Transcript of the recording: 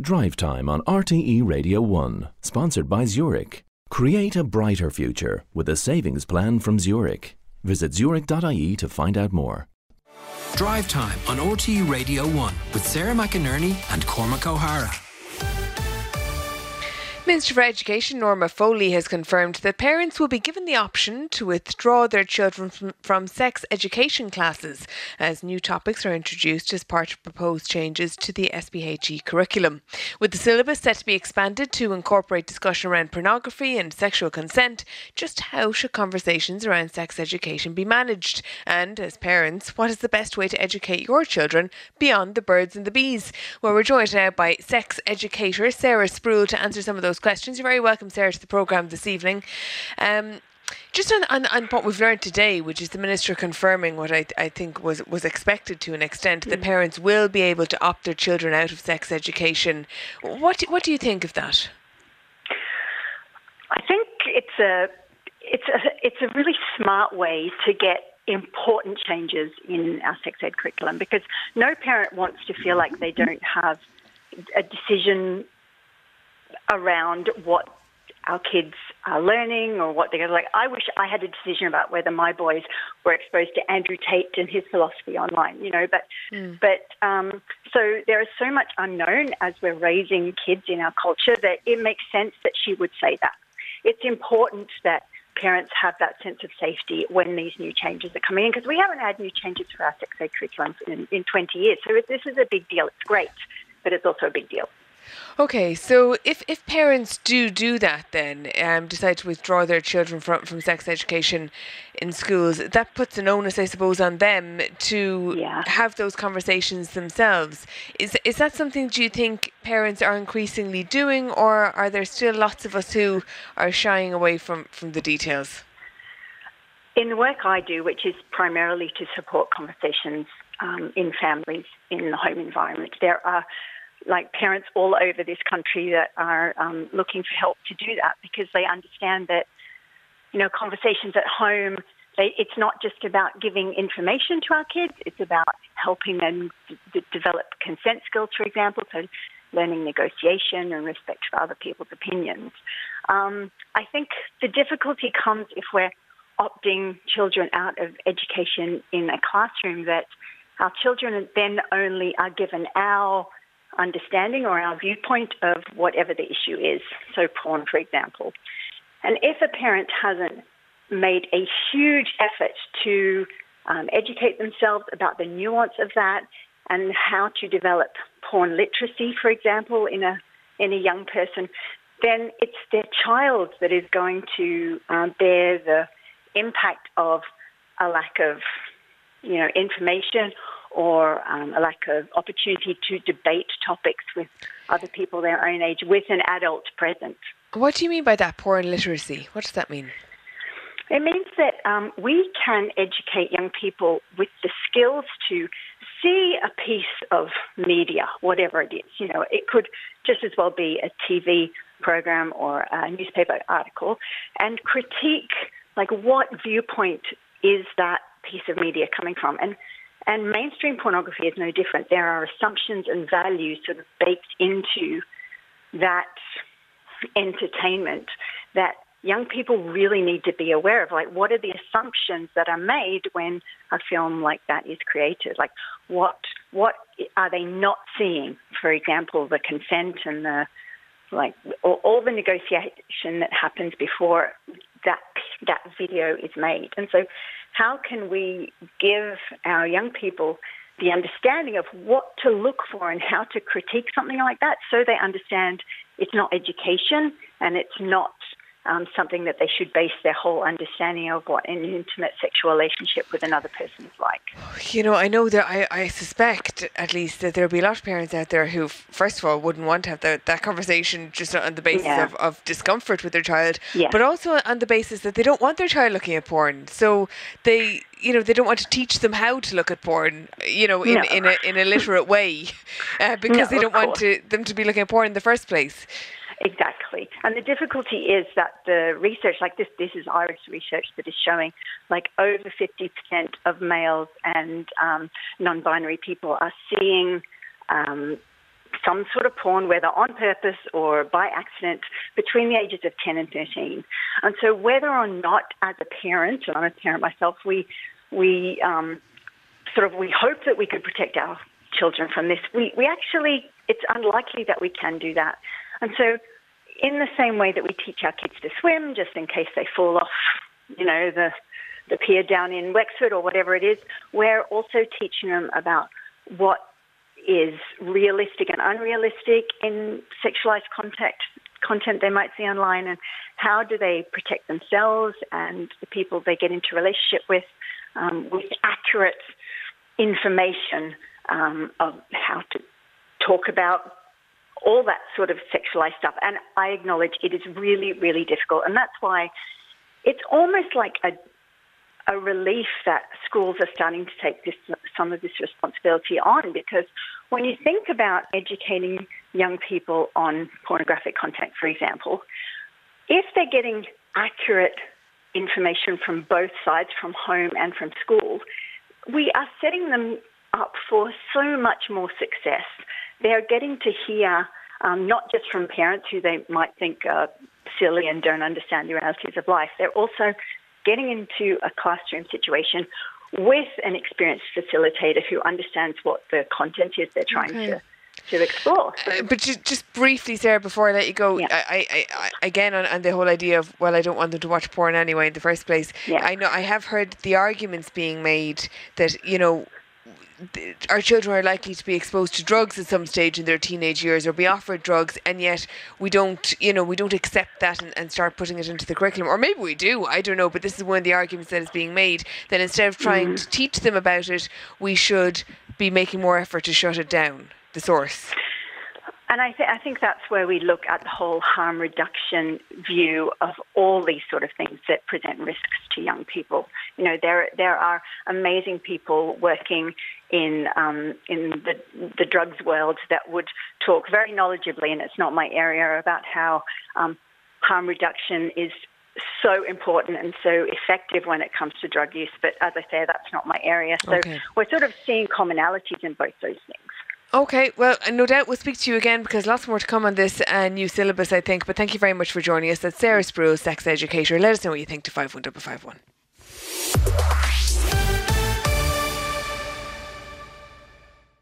Drive Time on RTE Radio 1, sponsored by Zurich. Create a brighter future with a savings plan from Zurich. Visit zurich.ie to find out more. Drive Time on RTE Radio 1 with Sarah McInerney and Cormac O'Hara. Minister for Education Norma Foley has confirmed that parents will be given the option to withdraw their children from, from, sex education classes as new topics are introduced as part of proposed changes to the SPHE curriculum. With the syllabus set to be expanded to incorporate discussion around pornography and sexual consent, just how should conversations around sex education be managed? And as parents, what is the best way to educate your children beyond the birds and the bees? Well, we're joined now by sex educator Sarah Sproule to answer some of those questions. You're very welcome, Sarah, to the programme this evening. Um, just on, on, on, what we've learned today, which is the minister confirming what I, I think was, was expected to an extent, mm. that parents will be able to opt their children out of sex education. What do, what do you think of that? I think it's a it's a it's a really smart way to get important changes in our sex ed curriculum because no parent wants to feel like they don't have a decision around what our kids are learning or what they're like. I wish I had a decision about whether my boys were exposed to Andrew Tate and his philosophy online, you know. But mm. but um, so there is so much unknown as we're raising kids in our culture that it makes sense that she would say that. It's important that parents have that sense of safety when these new changes are coming in because we haven't had new changes for our sex ed curriculum in, in 20 years. So this is a big deal. It's great, but it's also a big deal. Okay, so if, if parents do do that, then um, decide to withdraw their children from, from sex education in schools, that puts an onus, I suppose, on them to yeah. have those conversations themselves. Is is that something do you think parents are increasingly doing, or are there still lots of us who are shying away from, from the details? In the work I do, which is primarily to support conversations um, in families in the home environment, there are like parents all over this country that are um, looking for help to do that because they understand that, you know, conversations at home, they, it's not just about giving information to our kids, it's about helping them d- develop consent skills, for example, so learning negotiation and respect for other people's opinions. Um, I think the difficulty comes if we're opting children out of education in a classroom that our children then only are given our understanding or our viewpoint of whatever the issue is. So, porn, for example. And if a parent hasn't made a huge effort to um, educate themselves about the nuance of that and how to develop porn literacy, for example, in a in a young person, then it's their child that is going to um, bear the impact of a lack of, you know, information or um, a lack of opportunity to debate topics with other people their own age with an adult present. What do you mean by that porn literacy? What does that mean? It means that um, we can educate young people with the skills to see a piece of media, whatever it is. You know, it could just as well be a TV program or a newspaper article, and critique like what viewpoint is that piece of media coming from, and and mainstream pornography is no different. There are assumptions and values sort of baked into that entertainment that young people really need to be aware of. Like, what are the assumptions that are made when a film like that is created? Like, what what are they not seeing? For example, the consent and the like, all, all the negotiation that happens before that that video is made. And so, how can we give our young people the understanding of what to look for and how to critique something like that, so they understand it's not education and it's not um, something that they should base their whole understanding of what an intimate sexual relationship with another person is like. You know, I know that I, I suspect at least that there'll be a lot of parents out there who, first of all, wouldn't want to have the, that conversation just on the basis yeah. of, of discomfort with their child, yeah. but also on the basis that they don't want their child looking at porn. So they you know they don't want to teach them how to look at porn you know in, no. in a in a literate way uh, because no, they don't want to, them to be looking at porn in the first place Exactly. And the difficulty is that the research, like this, this is Irish research that is showing like over 50% of males and um, non binary people are seeing um, some sort of porn, whether on purpose or by accident, between the ages of 10 and 13. And so, whether or not, as a parent, and I'm a parent myself, we we um, sort of we hope that we could protect our children from this. We we actually it's unlikely that we can do that. And so, in the same way that we teach our kids to swim, just in case they fall off, you know, the the pier down in Wexford or whatever it is, we're also teaching them about what is realistic and unrealistic in sexualized contact content they might see online and how do they protect themselves and the people they get into relationship with um, with accurate information um, of how to talk about all that sort of sexualized stuff. And I acknowledge it is really, really difficult. And that's why it's almost like a a relief that schools are starting to take this, some of this responsibility on because when you think about educating young people on pornographic content, for example, if they're getting accurate information from both sides, from home and from school, we are setting them up for so much more success. They are getting to hear um, not just from parents who they might think are silly and don't understand the realities of life. They're also getting into a classroom situation with an experienced facilitator who understands what the content is they're trying okay. to to explore. Uh, but just, just briefly, Sarah, before I let you go, yeah. I, I, I, again on, on the whole idea of well, I don't want them to watch porn anyway in the first place. Yeah. I know I have heard the arguments being made that you know our children are likely to be exposed to drugs at some stage in their teenage years or be offered drugs and yet we don't you know we don't accept that and, and start putting it into the curriculum or maybe we do i don't know but this is one of the arguments that is being made that instead of trying mm. to teach them about it we should be making more effort to shut it down the source and I, th- I, think that's where we look at the whole harm reduction view of all these sort of things that present risks to young people. You know, there there are amazing people working in um, in the the drugs world that would talk very knowledgeably, and it's not my area, about how um, harm reduction is so important and so effective when it comes to drug use. But as I say, that's not my area. So okay. we're sort of seeing commonalities in both those things. Okay, well, no doubt we'll speak to you again because lots more to come on this uh, new syllabus, I think. But thank you very much for joining us. That's Sarah Sproule, sex educator. Let us know what you think to 51551.